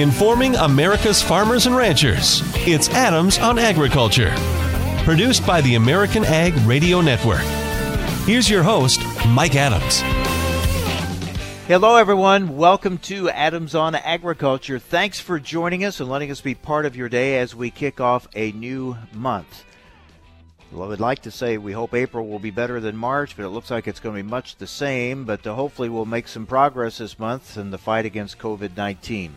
informing America's farmers and ranchers. It's Adams on Agriculture, produced by the American Ag Radio Network. Here's your host, Mike Adams. Hello, everyone. Welcome to Adams on Agriculture. Thanks for joining us and letting us be part of your day as we kick off a new month. Well, I would like to say we hope April will be better than March, but it looks like it's going to be much the same. But uh, hopefully, we'll make some progress this month in the fight against COVID 19.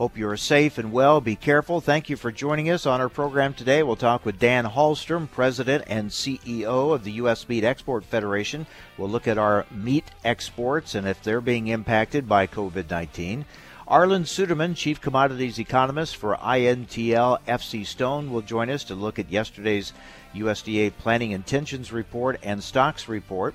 Hope you are safe and well. Be careful. Thank you for joining us on our program today. We'll talk with Dan Hallstrom, President and CEO of the U.S. Meat Export Federation. We'll look at our meat exports and if they're being impacted by COVID 19. Arlan Suderman, Chief Commodities Economist for INTL FC Stone, will join us to look at yesterday's USDA Planting Intentions Report and Stocks Report.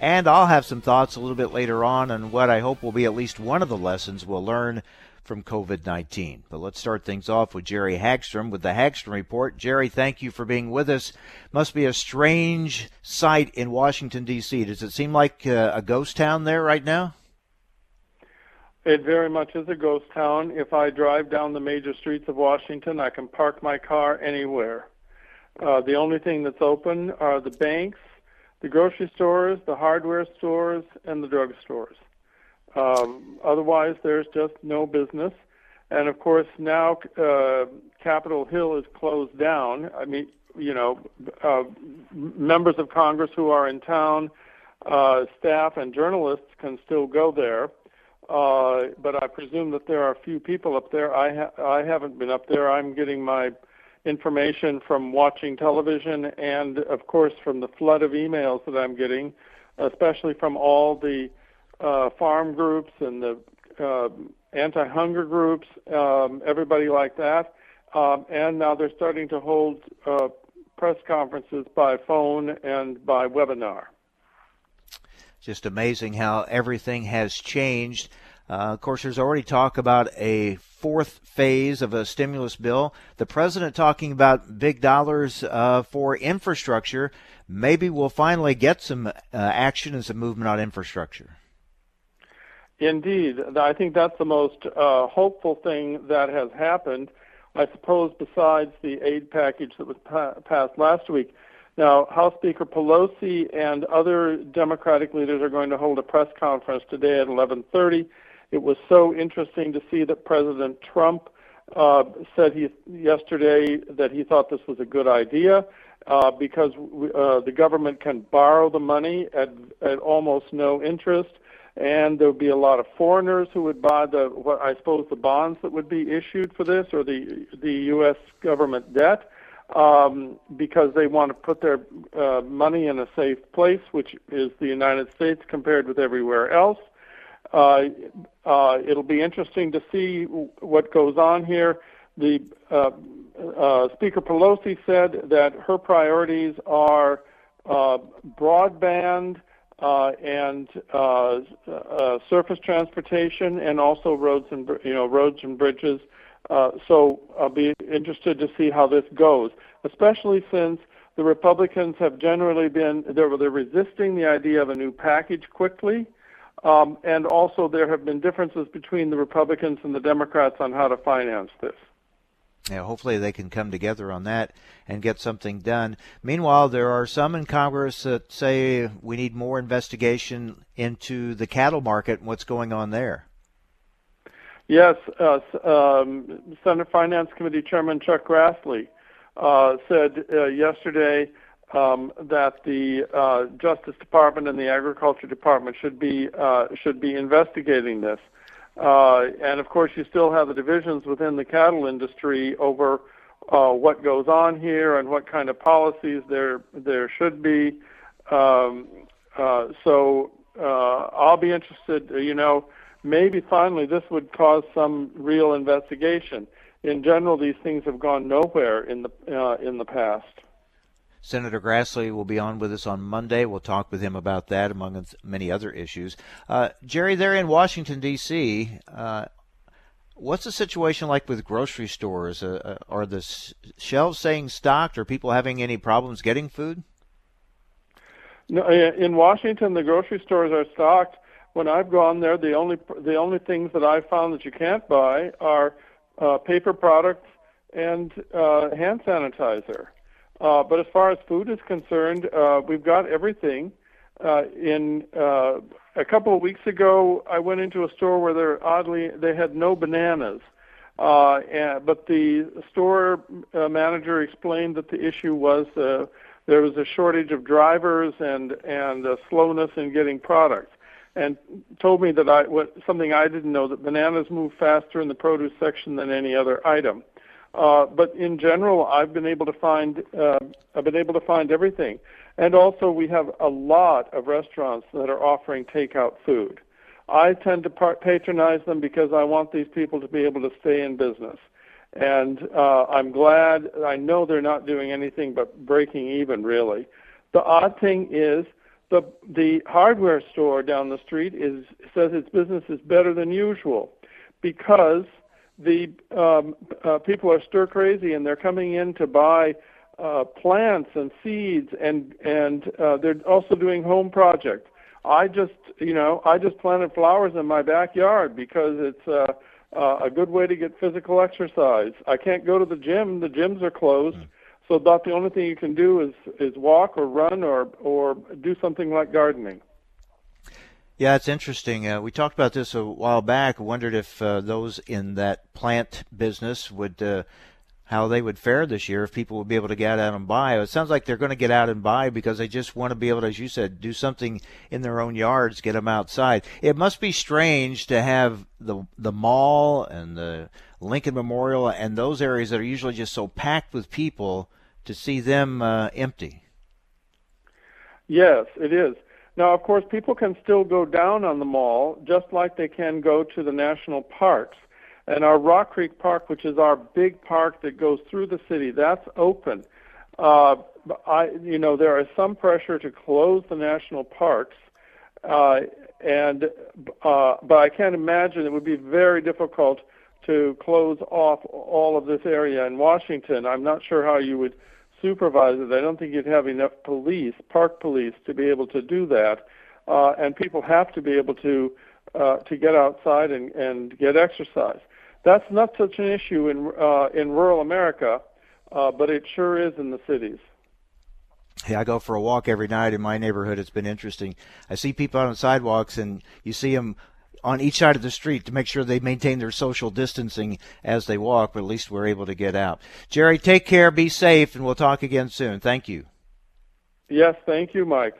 And I'll have some thoughts a little bit later on on what I hope will be at least one of the lessons we'll learn from COVID 19. But let's start things off with Jerry Hagstrom with the Hagstrom Report. Jerry, thank you for being with us. Must be a strange sight in Washington, D.C. Does it seem like uh, a ghost town there right now? It very much is a ghost town. If I drive down the major streets of Washington, I can park my car anywhere. Uh, the only thing that's open are the banks, the grocery stores, the hardware stores, and the drug stores. Um, otherwise, there's just no business. And of course, now uh, Capitol Hill is closed down. I mean, you know, uh, members of Congress who are in town, uh, staff, and journalists can still go there. Uh, but I presume that there are few people up there. I ha- I haven't been up there. I'm getting my information from watching television and, of course, from the flood of emails that I'm getting, especially from all the uh, farm groups and the uh, anti-hunger groups, um, everybody like that. Um, and now they're starting to hold uh, press conferences by phone and by webinar. Just amazing how everything has changed. Uh, of course, there's already talk about a fourth phase of a stimulus bill. The president talking about big dollars uh, for infrastructure. Maybe we'll finally get some uh, action and some movement on infrastructure. Indeed. I think that's the most uh, hopeful thing that has happened. I suppose besides the aid package that was pa- passed last week. Now, House Speaker Pelosi and other Democratic leaders are going to hold a press conference today at 11:30 it was so interesting to see that President Trump uh, said he yesterday that he thought this was a good idea uh, because uh, the government can borrow the money at, at almost no interest, and there would be a lot of foreigners who would buy the what I suppose the bonds that would be issued for this or the the U.S. government debt. Um, because they want to put their uh, money in a safe place, which is the United States compared with everywhere else. Uh, uh, it'll be interesting to see what goes on here. The uh, uh, Speaker Pelosi said that her priorities are uh, broadband uh, and uh, uh, surface transportation, and also roads and you know roads and bridges. Uh, so I'll be interested to see how this goes, especially since the Republicans have generally been they're, they're resisting the idea of a new package quickly. Um, and also, there have been differences between the Republicans and the Democrats on how to finance this. Yeah, hopefully they can come together on that and get something done. Meanwhile, there are some in Congress that say we need more investigation into the cattle market and what's going on there. Yes, uh, um, Senate Finance Committee Chairman Chuck Grassley uh, said uh, yesterday um, that the uh, Justice Department and the Agriculture Department should be uh, should be investigating this. Uh, and of course, you still have the divisions within the cattle industry over uh, what goes on here and what kind of policies there there should be. Um, uh, so uh, I'll be interested. You know, maybe finally this would cause some real investigation. In general, these things have gone nowhere in the in the past. Senator Grassley will be on with us on Monday. We'll talk with him about that, among many other issues. Uh, Jerry, there in Washington, D.C., uh, what's the situation like with grocery stores? Uh, uh are the shelves staying stocked? Are people having any problems getting food? No, in Washington, the grocery stores are stocked. when I've gone there, the only the only things that I've found that you can't buy are uh, paper products and uh, hand sanitizer. Uh, but as far as food is concerned, uh, we've got everything. Uh, in uh, a couple of weeks ago, I went into a store where they oddly they had no bananas. Uh, and, but the store uh, manager explained that the issue was uh, there was a shortage of drivers and and uh, slowness in getting products, and told me that I what something I didn't know that bananas move faster in the produce section than any other item. Uh, but in general, I've been able to find uh, I've been able to find everything, and also we have a lot of restaurants that are offering takeout food. I tend to part- patronize them because I want these people to be able to stay in business, and uh, I'm glad. I know they're not doing anything but breaking even. Really, the odd thing is the the hardware store down the street is says its business is better than usual because the um, uh, people are stir crazy and they're coming in to buy uh, plants and seeds and and uh, they're also doing home projects. I just you know I just planted flowers in my backyard because it's uh, uh, a good way to get physical exercise. I can't go to the gym; the gyms are closed. Mm. So about the only thing you can do is is walk or run or or do something like gardening. Yeah, it's interesting. Uh, we talked about this a while back. Wondered if uh, those in that plant business would uh, how they would fare this year if people would be able to get out and buy. It sounds like they're going to get out and buy because they just want to be able to, as you said, do something in their own yards, get them outside. It must be strange to have the the mall and the Lincoln Memorial and those areas that are usually just so packed with people to see them uh, empty. Yes, it is. Now, of course, people can still go down on the mall just like they can go to the national parks. And our Rock Creek Park, which is our big park that goes through the city, that's open. Uh, I, you know, there is some pressure to close the national parks, uh, and uh, but I can't imagine it would be very difficult to close off all of this area in Washington. I'm not sure how you would supervisors. I don't think you'd have enough police, park police, to be able to do that. Uh, and people have to be able to uh, to get outside and, and get exercise. That's not such an issue in uh, in rural America, uh, but it sure is in the cities. Yeah, I go for a walk every night in my neighborhood. It's been interesting. I see people out on sidewalks, and you see them on each side of the street to make sure they maintain their social distancing as they walk, but at least we're able to get out. Jerry, take care, be safe, and we'll talk again soon. Thank you. Yes, thank you, Mike.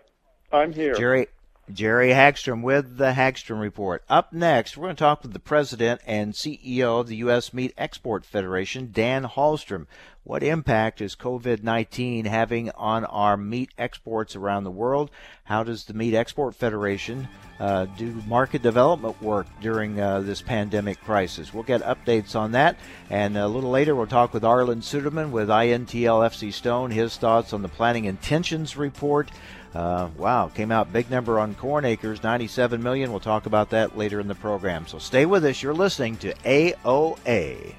I'm here. Jerry Jerry Hagstrom with the Hagstrom Report. Up next, we're going to talk with the president and CEO of the U.S. Meat Export Federation, Dan Hallstrom. What impact is COVID 19 having on our meat exports around the world? How does the Meat Export Federation uh, do market development work during uh, this pandemic crisis? We'll get updates on that. And a little later, we'll talk with Arlan Suderman with INTL FC Stone, his thoughts on the Planting Intentions Report. Uh, wow, came out big number on corn acres, 97 million. We'll talk about that later in the program. So stay with us. You're listening to AOA.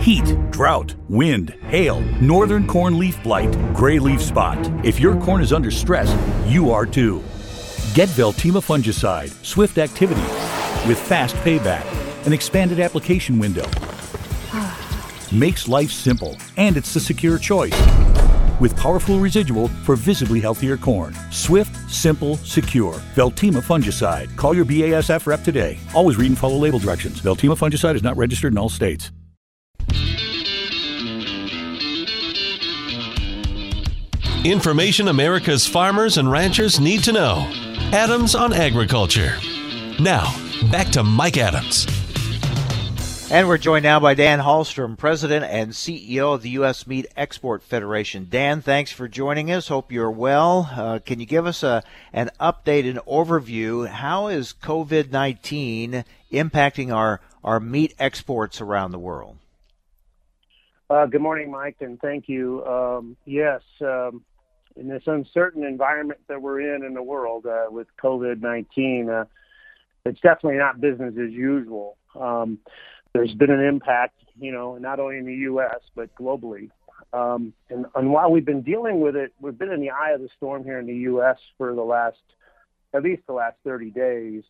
Heat, drought, wind, hail, northern corn leaf blight, gray leaf spot. If your corn is under stress, you are too. Get Veltyma fungicide, swift activity with fast payback, an expanded application window. Makes life simple, and it's the secure choice. With powerful residual for visibly healthier corn. Swift, simple, secure. Veltyma fungicide. Call your BASF rep today. Always read and follow label directions. Veltyma fungicide is not registered in all states. Information America's farmers and ranchers need to know. Adams on Agriculture. Now, back to Mike Adams. And we're joined now by Dan Hallstrom, President and CEO of the U.S. Meat Export Federation. Dan, thanks for joining us. Hope you're well. Uh, can you give us a an update and overview? How is COVID 19 impacting our, our meat exports around the world? Uh, good morning, Mike, and thank you. Um, yes, um, in this uncertain environment that we're in in the world uh, with COVID 19, uh, it's definitely not business as usual. Um, there's been an impact, you know, not only in the U.S. but globally. Um, and, and while we've been dealing with it, we've been in the eye of the storm here in the U.S. for the last, at least the last 30 days.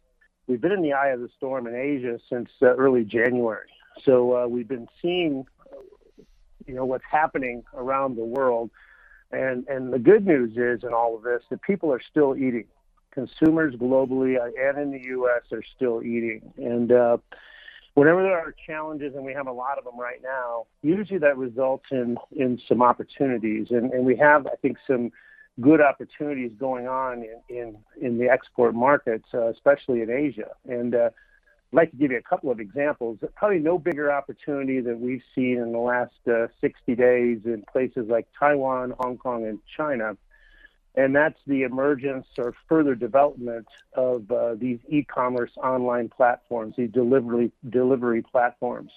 We've been in the eye of the storm in Asia since uh, early January. So uh, we've been seeing, you know, what's happening around the world. And, and the good news is in all of this that people are still eating. Consumers globally uh, and in the U.S. are still eating. And, uh, whenever there are challenges, and we have a lot of them right now, usually that results in in some opportunities, and and we have I think some good opportunities going on in in, in the export markets, uh, especially in Asia, and. Uh, I'd like to give you a couple of examples. Probably no bigger opportunity than we've seen in the last uh, 60 days in places like Taiwan, Hong Kong, and China and that's the emergence or further development of uh, these e-commerce online platforms, these delivery delivery platforms,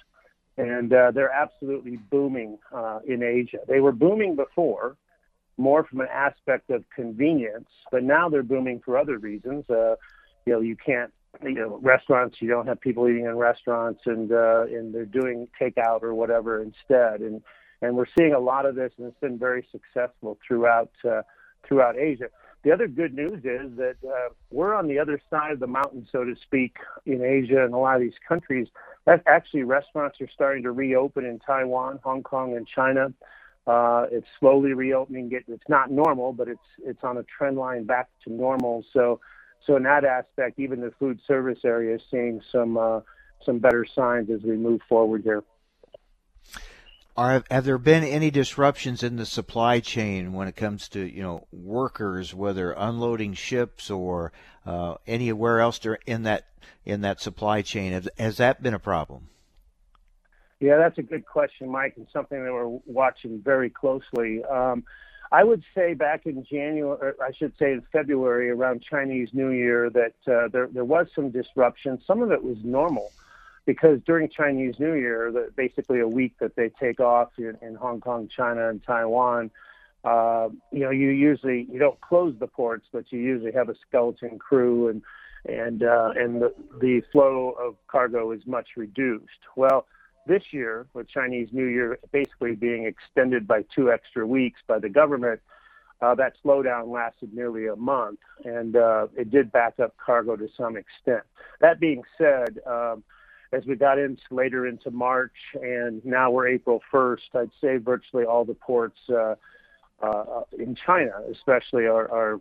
and uh, they're absolutely booming uh, in Asia. They were booming before, more from an aspect of convenience, but now they're booming for other reasons. Uh, you know, you can't. You know, restaurants. You don't have people eating in restaurants, and uh, and they're doing takeout or whatever instead. And and we're seeing a lot of this, and it's been very successful throughout uh, throughout Asia. The other good news is that uh, we're on the other side of the mountain, so to speak, in Asia and a lot of these countries. That actually, restaurants are starting to reopen in Taiwan, Hong Kong, and China. Uh, it's slowly reopening. It's not normal, but it's it's on a trend line back to normal. So, so in that aspect, even the food service area is seeing some uh, some better signs as we move forward here. Are, have there been any disruptions in the supply chain when it comes to you know workers, whether unloading ships or uh, anywhere else in that in that supply chain? Has, has that been a problem? Yeah, that's a good question, Mike, and something that we're watching very closely. Um, I would say back in January, I should say in February, around Chinese New Year, that uh, there there was some disruption. Some of it was normal because during Chinese New Year, the, basically a week that they take off in, in Hong Kong, China, and Taiwan, uh, you know, you usually you don't close the ports, but you usually have a skeleton crew, and and uh, and the the flow of cargo is much reduced. Well, this year, with Chinese New Year basically being extended by two extra weeks by the government, uh, that slowdown lasted nearly a month, and uh, it did back up cargo to some extent. That being said. Um, as we got into later into March and now we're April 1st, I'd say virtually all the ports uh, uh, in China, especially, are, are,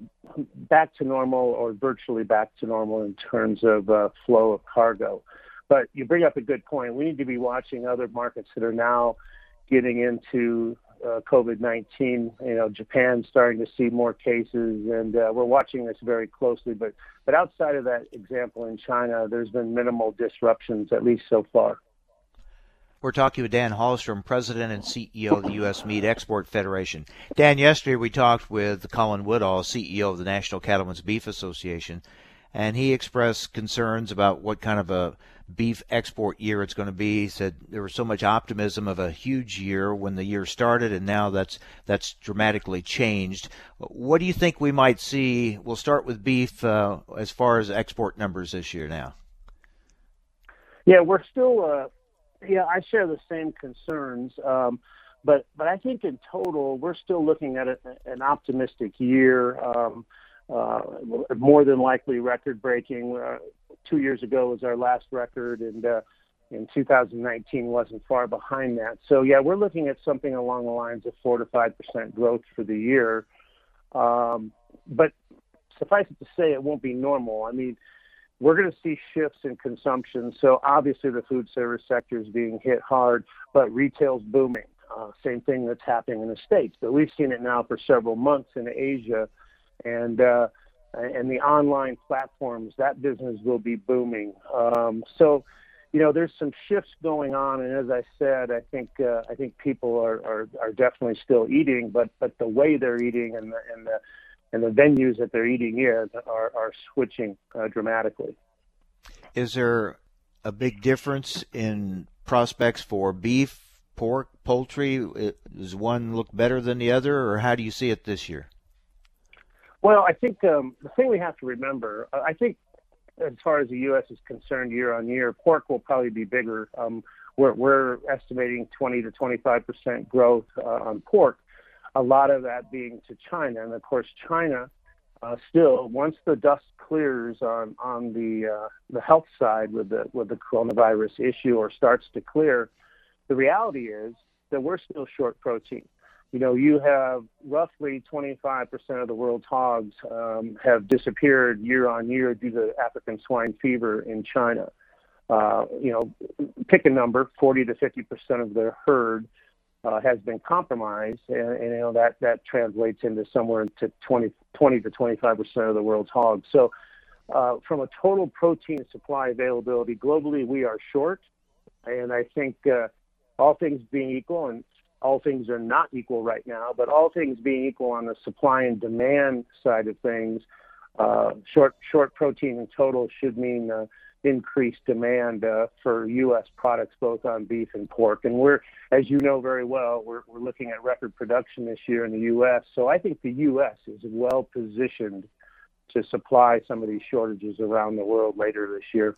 back to normal or virtually back to normal in terms of uh, flow of cargo. But you bring up a good point. We need to be watching other markets that are now getting into uh, COVID 19. You know, Japan's starting to see more cases, and uh, we're watching this very closely. But, but outside of that example in China, there's been minimal disruptions, at least so far. We're talking with Dan Hallstrom, President and CEO of the U.S. Meat Export Federation. Dan, yesterday we talked with Colin Woodall, CEO of the National Cattlemen's Beef Association, and he expressed concerns about what kind of a beef export year it's going to be. He said there was so much optimism of a huge year when the year started, and now that's that's dramatically changed. What do you think we might see? We'll start with beef uh, as far as export numbers this year. Now, yeah, we're still. Uh, yeah, I share the same concerns. Um, but but I think in total we're still looking at a, an optimistic year. Um, more than likely record breaking. Uh, two years ago was our last record, and uh, in 2019 wasn't far behind that. So yeah, we're looking at something along the lines of four to five percent growth for the year. Um, but suffice it to say, it won't be normal. I mean, we're going to see shifts in consumption. So obviously, the food service sector is being hit hard, but retail's booming. Uh, same thing that's happening in the states, but we've seen it now for several months in Asia and uh, and the online platforms that business will be booming. Um, so, you know, there's some shifts going on, and as I said, I think uh, I think people are, are are definitely still eating, but but the way they're eating and the and the and the venues that they're eating in are are switching uh, dramatically. Is there a big difference in prospects for beef, pork, poultry? Does one look better than the other, or how do you see it this year? Well, I think um, the thing we have to remember, uh, I think as far as the U.S. is concerned, year on year, pork will probably be bigger. Um, we're, we're estimating 20 to 25 percent growth uh, on pork. A lot of that being to China, and of course, China uh, still once the dust clears on on the uh, the health side with the with the coronavirus issue or starts to clear, the reality is that we're still short protein. You know, you have roughly 25% of the world's hogs um, have disappeared year on year due to African swine fever in China. Uh, you know, pick a number, 40 to 50% of the herd uh, has been compromised, and, and, you know that that translates into somewhere into 20, 20 to 25 percent of the world's hogs. So, uh, from a total protein supply availability globally, we are short, and I think uh, all things being equal, and all things are not equal right now, but all things being equal on the supply and demand side of things, uh, short short protein in total should mean uh, increased demand uh, for U.S. products, both on beef and pork. And we're, as you know very well, we're, we're looking at record production this year in the U.S. So I think the U.S. is well positioned to supply some of these shortages around the world later this year.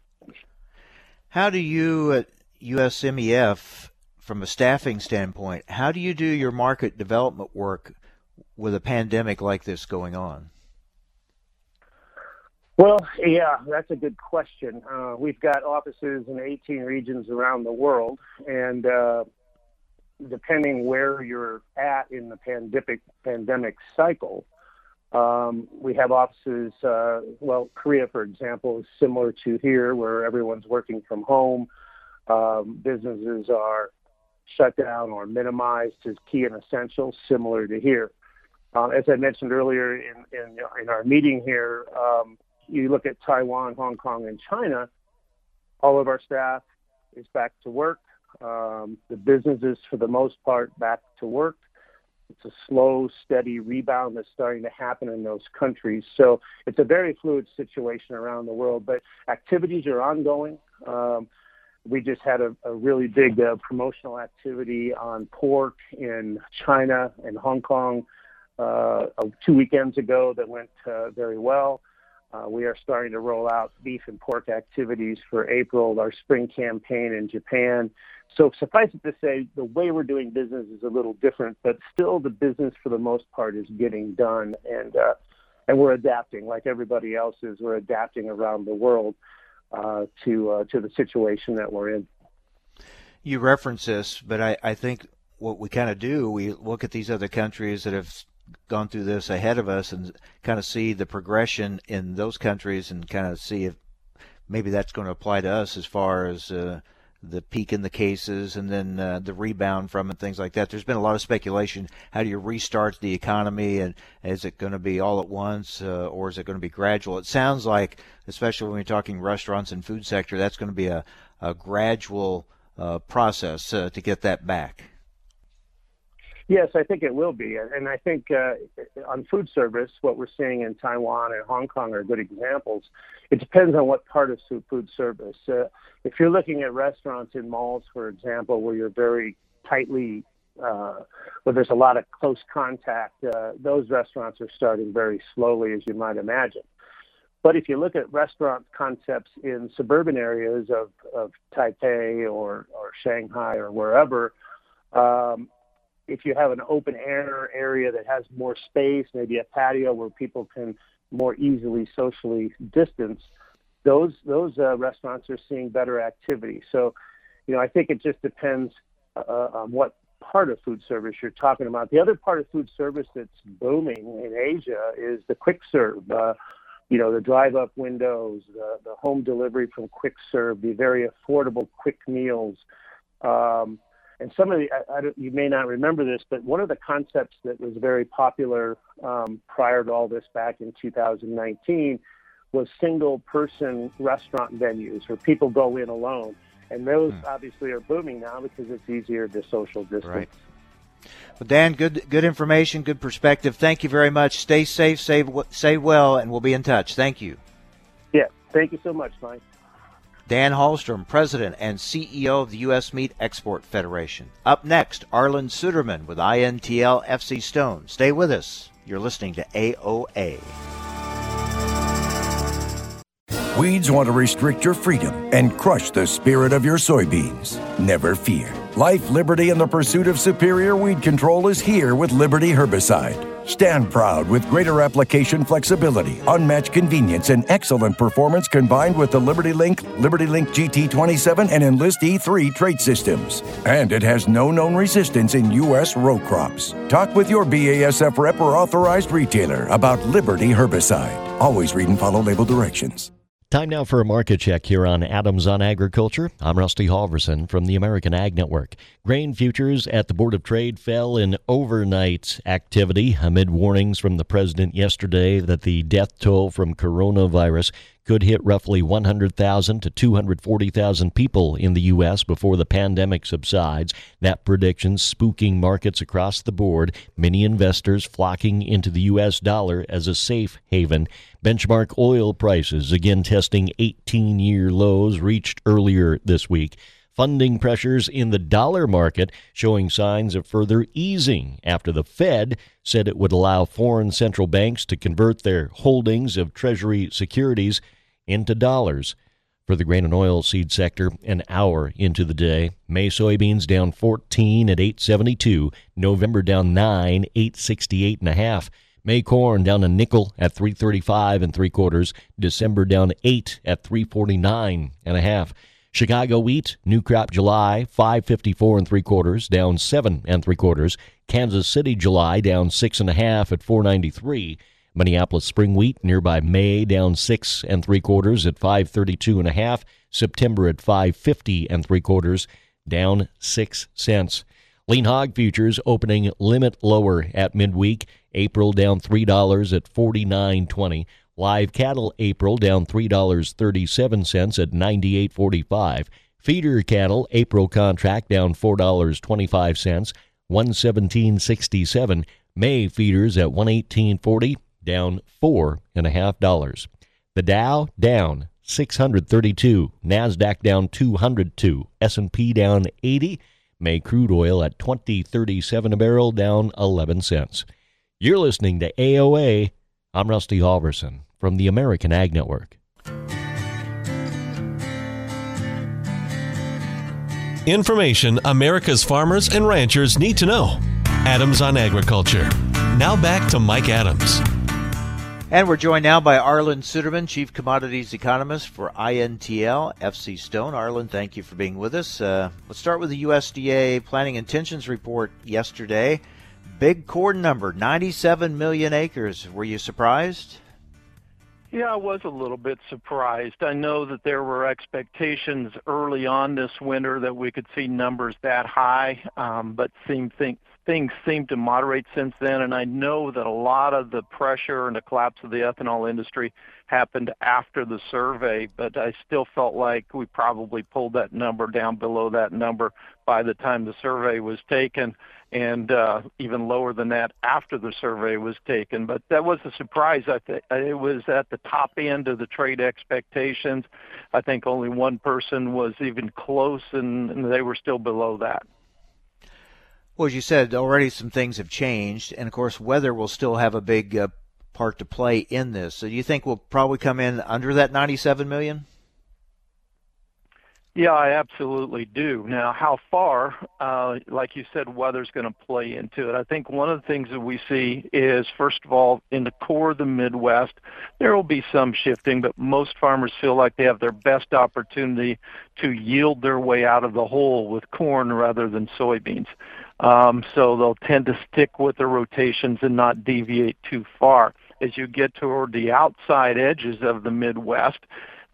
How do you at USMEF, from a staffing standpoint, how do you do your market development work with a pandemic like this going on? Well, yeah, that's a good question. Uh, we've got offices in 18 regions around the world, and uh, depending where you're at in the pandemic pandemic cycle, um, we have offices. Uh, well, Korea, for example, is similar to here, where everyone's working from home. Um, businesses are shut down or minimized as key and essential, similar to here. Um, as I mentioned earlier in, in, in our meeting here, um, you look at Taiwan, Hong Kong, and China, all of our staff is back to work. Um, the businesses, for the most part, back to work. It's a slow, steady rebound that's starting to happen in those countries. So it's a very fluid situation around the world, but activities are ongoing. Um, we just had a, a really big uh, promotional activity on pork in China and Hong Kong uh, two weekends ago that went uh, very well. Uh, we are starting to roll out beef and pork activities for April, our spring campaign in Japan. So suffice it to say, the way we're doing business is a little different, but still the business for the most part is getting done, and uh, and we're adapting like everybody else is. We're adapting around the world uh, to uh, to the situation that we're in. You reference this, but I, I think what we kind of do, we look at these other countries that have gone through this ahead of us and kind of see the progression in those countries and kind of see if maybe that's going to apply to us as far as uh, the peak in the cases and then uh, the rebound from it, things like that. There's been a lot of speculation. How do you restart the economy, and is it going to be all at once, uh, or is it going to be gradual? It sounds like, especially when you're talking restaurants and food sector, that's going to be a, a gradual uh, process uh, to get that back. Yes, I think it will be. And I think uh, on food service, what we're seeing in Taiwan and Hong Kong are good examples. It depends on what part of food service. Uh, if you're looking at restaurants in malls, for example, where you're very tightly, uh, where there's a lot of close contact, uh, those restaurants are starting very slowly, as you might imagine. But if you look at restaurant concepts in suburban areas of, of Taipei or, or Shanghai or wherever, um, if you have an open air area that has more space, maybe a patio where people can more easily socially distance, those those uh, restaurants are seeing better activity. So, you know, I think it just depends uh, on what part of food service you're talking about. The other part of food service that's booming in Asia is the quick serve. Uh, you know, the drive up windows, the, the home delivery from quick serve, the very affordable quick meals. Um, and some of the, I, I you may not remember this, but one of the concepts that was very popular um, prior to all this back in 2019 was single person restaurant venues where people go in alone. And those hmm. obviously are booming now because it's easier to social distance. Right. Well, Dan, good good information, good perspective. Thank you very much. Stay safe, save, stay well, and we'll be in touch. Thank you. Yeah, thank you so much, Mike. Dan Hallstrom, President and CEO of the U.S. Meat Export Federation. Up next, Arlan Suderman with INTL FC Stone. Stay with us. You're listening to AOA. Weeds want to restrict your freedom and crush the spirit of your soybeans. Never fear. Life, liberty, and the pursuit of superior weed control is here with Liberty Herbicide. Stand proud with greater application flexibility, unmatched convenience, and excellent performance combined with the Liberty Link, Liberty Link GT27, and Enlist E3 trait systems. And it has no known resistance in U.S. row crops. Talk with your BASF rep or authorized retailer about Liberty Herbicide. Always read and follow label directions. Time now for a market check here on Adams on Agriculture. I'm Rusty Halverson from the American Ag Network. Grain futures at the Board of Trade fell in overnight activity amid warnings from the president yesterday that the death toll from coronavirus could hit roughly 100,000 to 240,000 people in the U.S. before the pandemic subsides. That prediction spooking markets across the board, many investors flocking into the U.S. dollar as a safe haven. Benchmark oil prices again testing 18 year lows reached earlier this week. Funding pressures in the dollar market showing signs of further easing after the Fed said it would allow foreign central banks to convert their holdings of Treasury securities into dollars. For the grain and oil seed sector, an hour into the day, May soybeans down 14 at 872, November down 9, 868 and a half. May corn down a nickel at 335 and three quarters, December down 8 at 349 and a half. Chicago wheat, new crop July, 554 and three quarters, down seven and three quarters. Kansas City July down six and a half at 493. Minneapolis spring wheat nearby May down six and three quarters at 532 and a half. September at 550 and three quarters, down six cents. Lean hog futures opening limit lower at midweek. April down three dollars at 49.20. Live cattle April down $3.37 at 98.45. Feeder cattle April contract down $4.25, 117.67. May feeders at 118.40, down four and a half dollars. The Dow down 632, Nasdaq down 202, S&P down 80. May crude oil at 20.37 a barrel, down 11 cents. You're listening to AOA. I'm Rusty Halverson from the American Ag Network. Information America's farmers and ranchers need to know. Adams on Agriculture. Now back to Mike Adams. And we're joined now by Arlan Suderman, Chief Commodities Economist for INTL FC Stone. Arlan, thank you for being with us. Uh, let's start with the USDA Planting Intentions Report yesterday. Big corn number, 97 million acres. Were you surprised? Yeah, I was a little bit surprised. I know that there were expectations early on this winter that we could see numbers that high, um, but seem think, things seem to moderate since then. And I know that a lot of the pressure and the collapse of the ethanol industry happened after the survey, but I still felt like we probably pulled that number down below that number by the time the survey was taken and uh, even lower than that after the survey was taken. But that was a surprise. I think it was at the top end of the trade expectations. I think only one person was even close, and, and they were still below that. Well, as you said, already some things have changed, and of course, weather will still have a big uh, part to play in this. So, do you think we'll probably come in under that 97 million? Yeah, I absolutely do. Now, how far, uh, like you said, weather's going to play into it. I think one of the things that we see is, first of all, in the core of the Midwest, there will be some shifting, but most farmers feel like they have their best opportunity to yield their way out of the hole with corn rather than soybeans. Um, so they'll tend to stick with the rotations and not deviate too far. As you get toward the outside edges of the Midwest,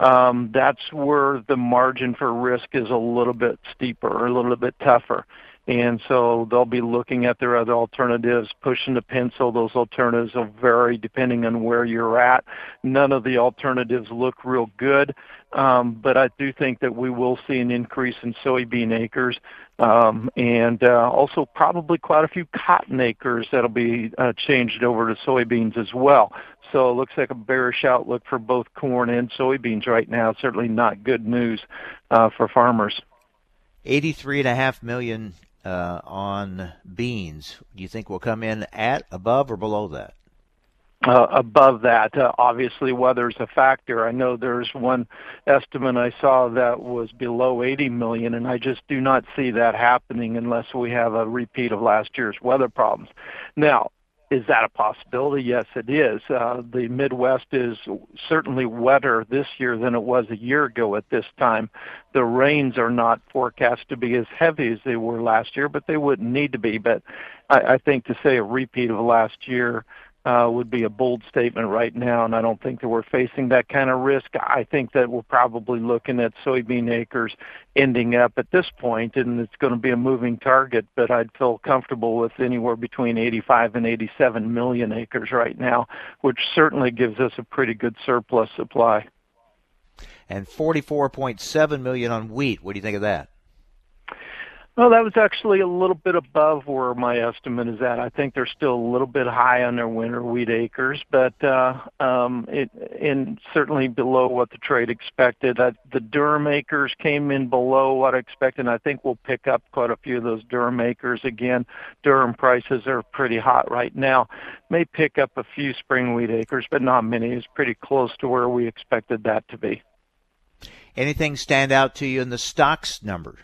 Um, that's where the margin for risk is a little bit steeper, or a little bit tougher. And so they'll be looking at their other alternatives, pushing the pencil. Those alternatives will vary depending on where you're at. None of the alternatives look real good, um, but I do think that we will see an increase in soybean acres um, and uh, also probably quite a few cotton acres that'll be uh, changed over to soybeans as well. So it looks like a bearish outlook for both corn and soybeans right now. Certainly not good news uh, for farmers. Eighty-three and a half million uh, on beans. Do you think we'll come in at, above, or below that? uh, above that. Uh, obviously, weather's a factor. I know there's one estimate I saw that was below 80 million, and I just do not see that happening unless we have a repeat of last year's weather problems. Now, is that a possibility? Yes, it is. Uh, the Midwest is certainly wetter this year than it was a year ago at this time. The rains are not forecast to be as heavy as they were last year, but they wouldn't need to be. But I, I think to say a repeat of last year Uh, would be a bold statement right now, and I don't think that we're facing that kind of risk. I think that we're probably looking at soybean acres ending up at this point, and it's going to be a moving target, but I'd feel comfortable with anywhere between 85 and 87 million acres right now, which certainly gives us a pretty good surplus supply. And 44.7 million on wheat. What do you think of that? Well, that was actually a little bit above where my estimate is at. I think they're still a little bit high on their winter wheat acres, but uh, um, it and certainly below what the trade expected. Uh, the durum acres came in below what I expected, and I think we'll pick up quite a few of those durum acres again. Durum prices are pretty hot right now. May pick up a few spring wheat acres, but not many. It's pretty close to where we expected that to be. Anything stand out to you in the stocks number?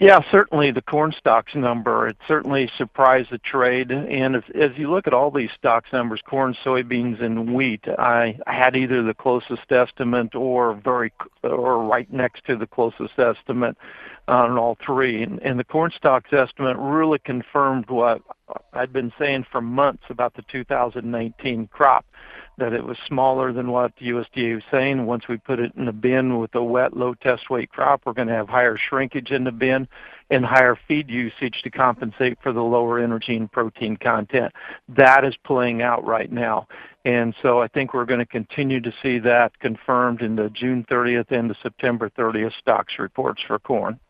Yeah, certainly the corn stocks number. It certainly surprised the trade. And if, as you look at all these stocks numbers, corn, soybeans, and wheat, I, had either the closest estimate or very or right next to the closest estimate on all three. And, and the corn stocks estimate really confirmed what I'd been saying for months about the 2019 crop that it was smaller than what the USDA was saying. Once we put it in the bin with a wet, low test weight crop, we're going to have higher shrinkage in the bin and higher feed usage to compensate for the lower energy and protein content. That is playing out right now. And so I think we're going to continue to see that confirmed in the June 30th and the September 30th stocks reports for corn.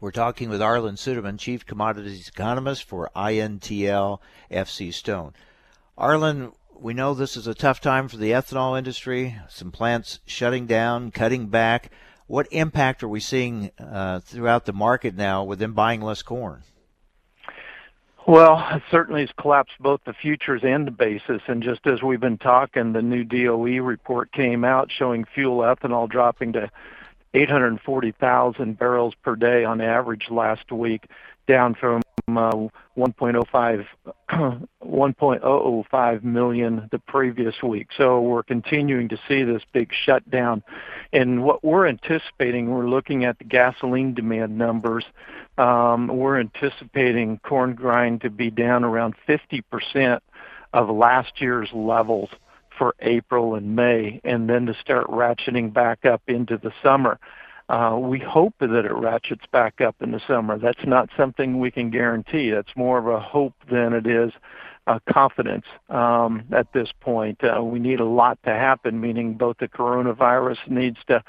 We're talking with Arlan Suderman, Chief Commodities Economist for INTL FC Stone. Arlan, we know this is a tough time for the ethanol industry. Some plants shutting down, cutting back. What impact are we seeing uh, throughout the market now with them buying less corn? Well, it certainly has collapsed both the futures and the basis. And just as we've been talking, the new DOE report came out showing fuel ethanol dropping to 840,000 barrels per day on average last week, down from 1.05 1.005 million the previous week. So we're continuing to see this big shutdown. And what we're anticipating, we're looking at the gasoline demand numbers. Um, we're anticipating corn grind to be down around 50% of last year's levels for April and May, and then to start ratcheting back up into the summer. Uh, we hope that it ratchets back up in the summer. That's not something we can guarantee. That's more of a hope than it is a confidence um, at this point. Uh, we need a lot to happen, meaning both the coronavirus needs to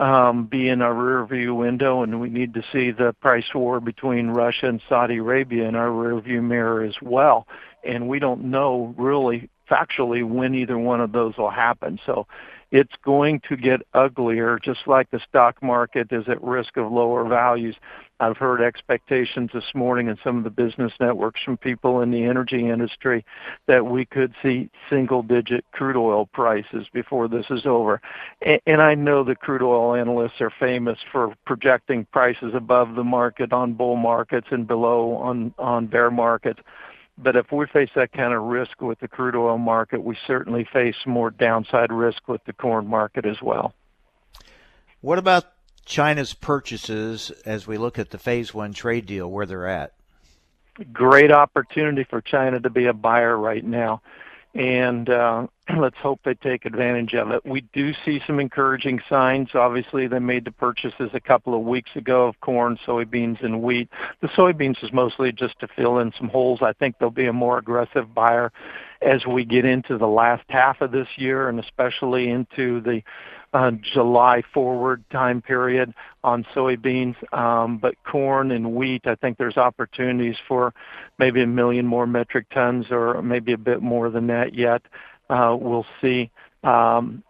um, be in our rearview window, and we need to see the price war between Russia and Saudi Arabia in our rearview mirror as well. And we don't know really factually when either one of those will happen. So it's going to get uglier, just like the stock market is at risk of lower values. I've heard expectations this morning in some of the business networks from people in the energy industry that we could see single digit crude oil prices before this is over. And I know the crude oil analysts are famous for projecting prices above the market on bull markets and below on, on bear markets. But if we face that kind of risk with the crude oil market, we certainly face more downside risk with the corn market as well. What about China's purchases as we look at the phase one trade deal, where they're at? Great opportunity for China to be a buyer right now and uh, let's hope they take advantage of it. We do see some encouraging signs. Obviously, they made the purchases a couple of weeks ago of corn, soybeans, and wheat. The soybeans is mostly just to fill in some holes. I think they'll be a more aggressive buyer as we get into the last half of this year and especially into the uh, July forward time period on soybeans. Um, but corn and wheat, I think there's opportunities for maybe a million more metric tons or maybe a bit more than that yet. Uh, we'll see. Um,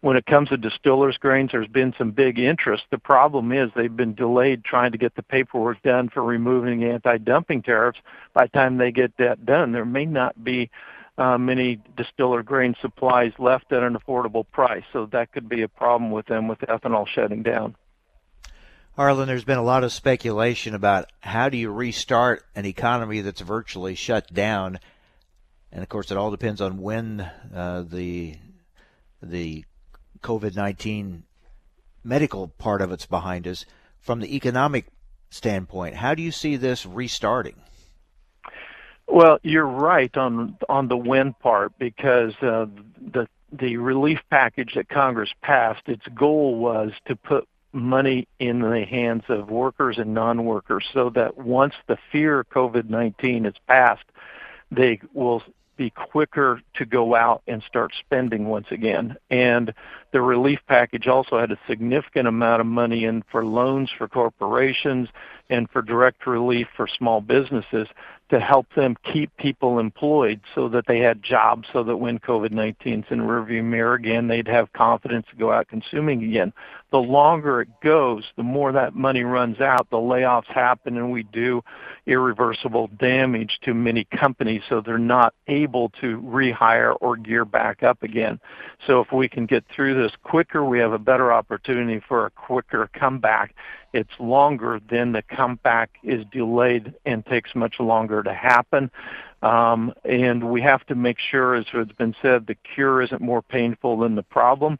when it comes to distillers grains, there's been some big interest. The problem is they've been delayed trying to get the paperwork done for removing anti-dumping tariffs. By the time they get that done, there may not be uh, many distiller grain supplies left at an affordable price. So that could be a problem with them with ethanol shutting down. Arlan, there's been a lot of speculation about how do you restart an economy that's virtually shut down, and of course, it all depends on when uh, the the COVID nineteen medical part of it's behind us. From the economic standpoint, how do you see this restarting? Well, you're right on on the when part because uh, the the relief package that Congress passed, its goal was to put money in the hands of workers and non-workers so that once the fear of COVID-19 is passed, they will be quicker to go out and start spending once again. And the relief package also had a significant amount of money in for loans for corporations and for direct relief for small businesses to help them keep people employed so that they had jobs so that when COVID-19 is in rearview mirror again, they'd have confidence to go out consuming again. The longer it goes, the more that money runs out, the layoffs happen and we do irreversible damage to many companies so they're not able to rehire or gear back up again. So if we can get through this quicker, we have a better opportunity for a quicker comeback it's longer, then the comeback is delayed and takes much longer to happen. Um, and we have to make sure, as has been said, the cure isn't more painful than the problem.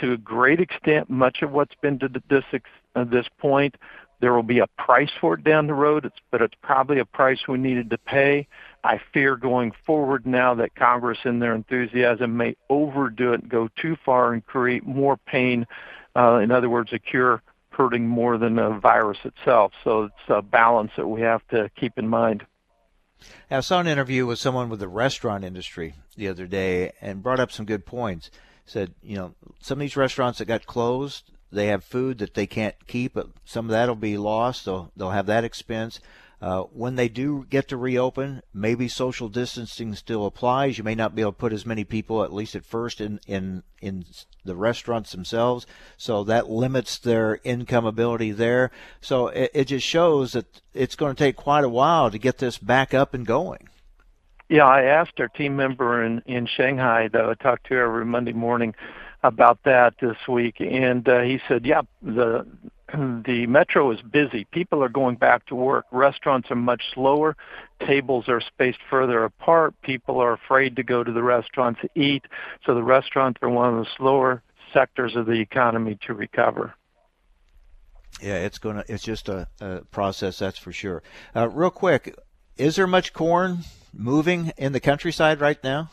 To a great extent, much of what's been to this uh, this point, there will be a price for it down the road, it's, but it's probably a price we needed to pay. I fear going forward now that Congress, in their enthusiasm, may overdo it and go too far and create more pain. Uh, in other words, a cure hurting more than the virus itself. So it's a balance that we have to keep in mind. I saw an interview with someone with the restaurant industry the other day and brought up some good points. Said, you know, some of these restaurants that got closed, they have food that they can't keep, some of that'll be lost. So they'll have that expense. Uh, when they do get to reopen, maybe social distancing still applies. You may not be able to put as many people, at least at first, in in in the restaurants themselves. So that limits their income ability there. So it, it just shows that it's going to take quite a while to get this back up and going. Yeah, I asked our team member in in Shanghai that I talk to every Monday morning about that this week, and uh, he said, "Yeah, the the metro is busy. People are going back to work. Restaurants are much slower. Tables are spaced further apart. People are afraid to go to the restaurant to eat. So the restaurants are one of the slower sectors of the economy to recover. Yeah, it's gonna. It's just a, a process, that's for sure. Uh, real quick, is there much corn moving in the countryside right now?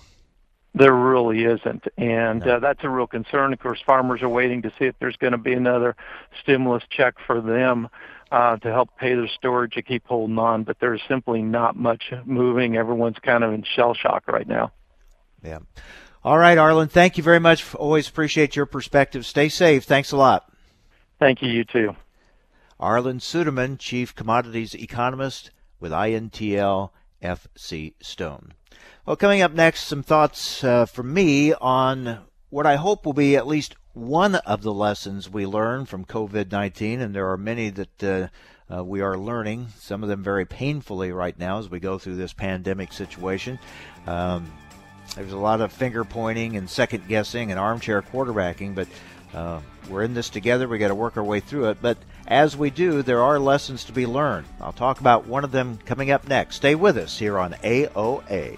There really isn't, and uh, that's a real concern. Of course, farmers are waiting to see if there's going to be another stimulus check for them uh, to help pay their storage to keep holding on. But there's simply not much moving. Everyone's kind of in shell shock right now. Yeah. All right, Arlan. Thank you very much. Always appreciate your perspective. Stay safe. Thanks a lot. Thank you. You too. Arlan Suderman, Chief Commodities Economist with INTL FC Stone. Well, coming up next, some thoughts uh, from me on what I hope will be at least one of the lessons we learn from COVID 19, and there are many that uh, uh, we are learning, some of them very painfully right now as we go through this pandemic situation. Um, there's a lot of finger pointing and second guessing and armchair quarterbacking, but uh, we're in this together. We got to work our way through it. But as we do, there are lessons to be learned. I'll talk about one of them coming up next. Stay with us here on AOA.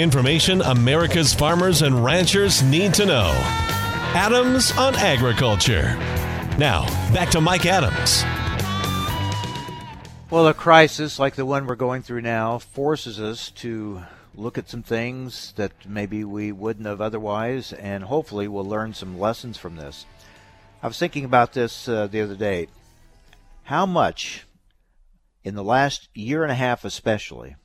Information America's farmers and ranchers need to know. Adams on Agriculture. Now, back to Mike Adams. Well, a crisis like the one we're going through now forces us to look at some things that maybe we wouldn't have otherwise, and hopefully we'll learn some lessons from this. I was thinking about this uh, the other day. How much, in the last year and a half especially,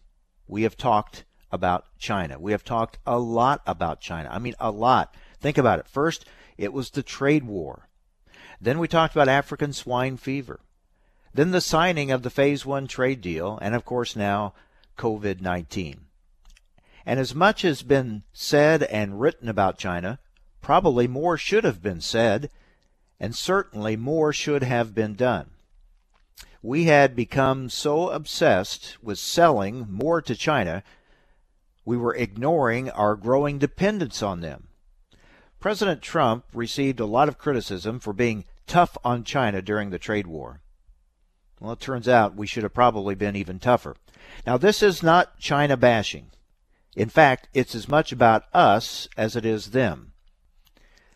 we have talked about China. We have talked a lot about China. I mean, a lot. Think about it. First, it was the trade war. Then we talked about African swine fever. Then the signing of the Phase 1 trade deal, and of course now COVID 19. And as much has been said and written about China, probably more should have been said, and certainly more should have been done. We had become so obsessed with selling more to China, we were ignoring our growing dependence on them. President Trump received a lot of criticism for being tough on China during the trade war. Well, it turns out we should have probably been even tougher. Now, this is not China bashing. In fact, it's as much about us as it is them.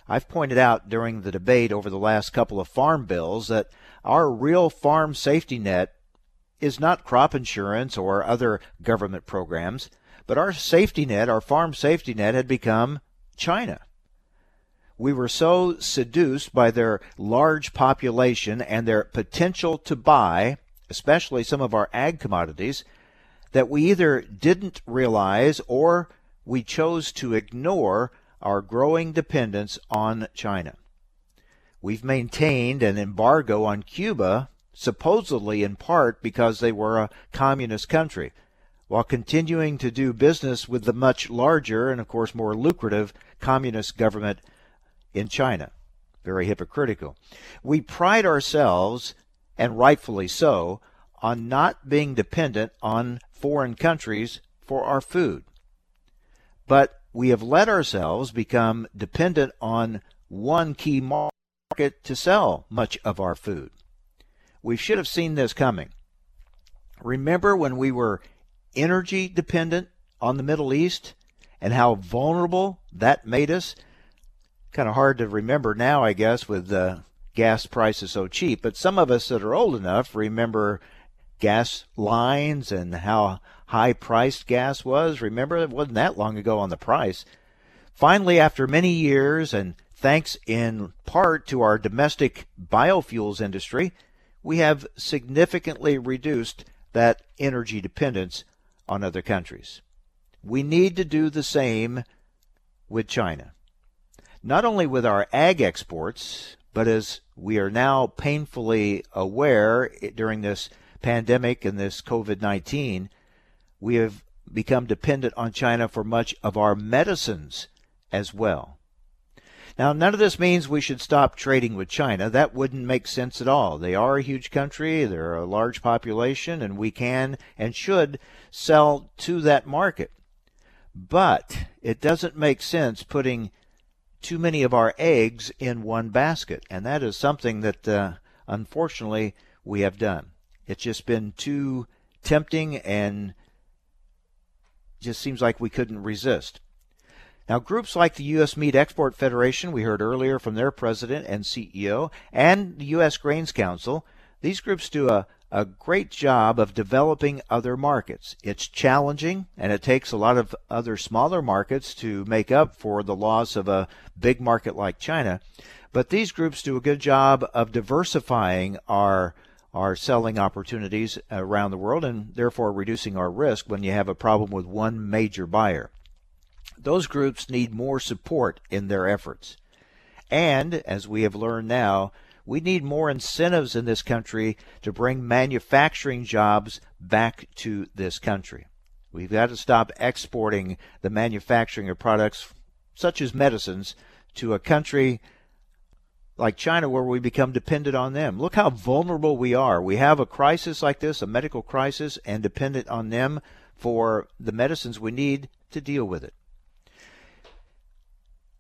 I've pointed out during the debate over the last couple of farm bills that our real farm safety net is not crop insurance or other government programs, but our safety net, our farm safety net, had become China. We were so seduced by their large population and their potential to buy, especially some of our ag commodities, that we either didn't realize or we chose to ignore our growing dependence on China. We've maintained an embargo on Cuba, supposedly in part because they were a communist country, while continuing to do business with the much larger and, of course, more lucrative communist government in China. Very hypocritical. We pride ourselves, and rightfully so, on not being dependent on foreign countries for our food. But we have let ourselves become dependent on one key market to sell much of our food. We should have seen this coming. Remember when we were energy dependent on the Middle East and how vulnerable that made us? kind of hard to remember now, I guess, with the gas prices so cheap. But some of us that are old enough remember gas lines and how high priced gas was. Remember, it wasn't that long ago on the price. Finally, after many years, and thanks in part to our domestic biofuels industry, we have significantly reduced that energy dependence on other countries. We need to do the same with China not only with our ag exports, but as we are now painfully aware during this pandemic and this COVID 19, we have become dependent on China for much of our medicines as well. Now, none of this means we should stop trading with China. That wouldn't make sense at all. They are a huge country, they're a large population, and we can and should sell to that market. But it doesn't make sense putting too many of our eggs in one basket. And that is something that, uh, unfortunately, we have done. It's just been too tempting and just seems like we couldn't resist. Now, groups like the U.S. Meat Export Federation, we heard earlier from their president and CEO, and the U.S. Grains Council, these groups do a a great job of developing other markets. It's challenging and it takes a lot of other smaller markets to make up for the loss of a big market like China. But these groups do a good job of diversifying our our selling opportunities around the world and therefore reducing our risk when you have a problem with one major buyer. Those groups need more support in their efforts. And as we have learned now, we need more incentives in this country to bring manufacturing jobs back to this country. We've got to stop exporting the manufacturing of products such as medicines to a country like China where we become dependent on them. Look how vulnerable we are. We have a crisis like this, a medical crisis, and dependent on them for the medicines we need to deal with it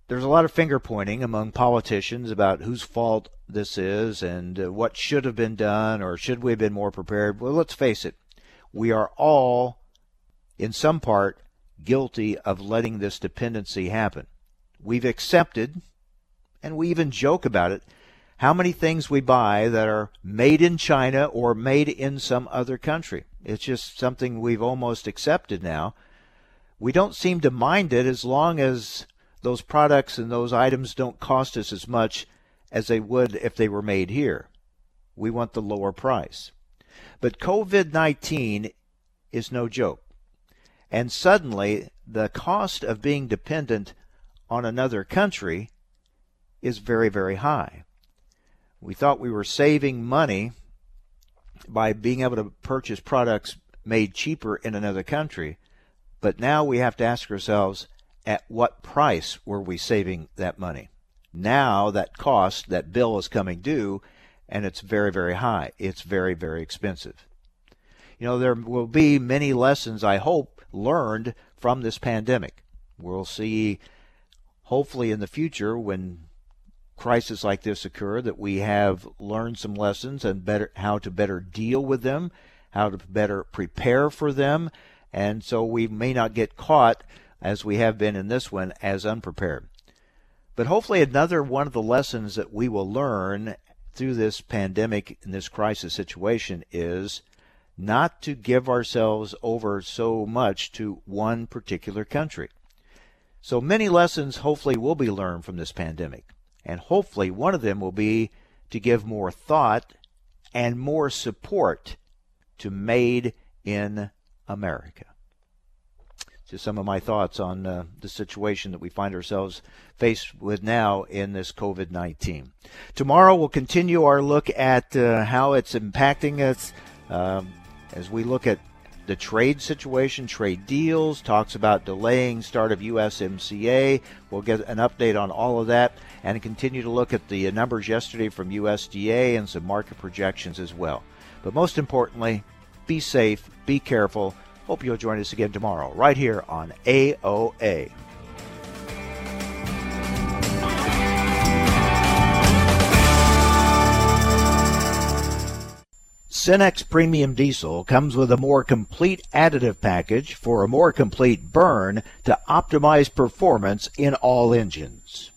there's a lot of finger pointing among politicians about whose fault this is and uh, what should have been done or should we have been more prepared. Well, let's face it, we are all, in some part, guilty of letting this dependency happen. We've accepted, and we even joke about it, how many things we buy that are made in China or made in some other country. It's just something we've almost accepted now. We don't seem to mind it as long as those products and those items don't cost us as much as they would if they were made here. We want the lower price. But COVID 19 is no joke. And suddenly, the cost of being dependent on another country is very, very high. We thought we were saving money by being able to purchase products made cheaper in another country, but now we have to ask ourselves at what price were we saving that money? Now that cost, that bill is coming due, and it's very, very high. It's very, very expensive. You know, there will be many lessons, I hope, learned from this pandemic. We'll see, hopefully, in the future when crises like this occur, that we have learned some lessons and better how to better deal with them, how to better prepare for them, and so we may not get caught as we have been in this one as unprepared. But hopefully, another one of the lessons that we will learn through this pandemic and this crisis situation is not to give ourselves over so much to one particular country. So many lessons hopefully will be learned from this pandemic. And hopefully one of them will be to give more thought and more support to Made in America. Just some of my thoughts on uh, the situation that we find ourselves faced with now in this COVID 19. Tomorrow we'll continue our look at uh, how it's impacting us. Um, as we look at the trade situation, trade deals, talks about delaying start of USMCA. We'll get an update on all of that and continue to look at the numbers yesterday from USDA and some market projections as well. But most importantly, be safe, be careful. Hope you'll join us again tomorrow, right here on AOA. Cenex Premium Diesel comes with a more complete additive package for a more complete burn to optimize performance in all engines.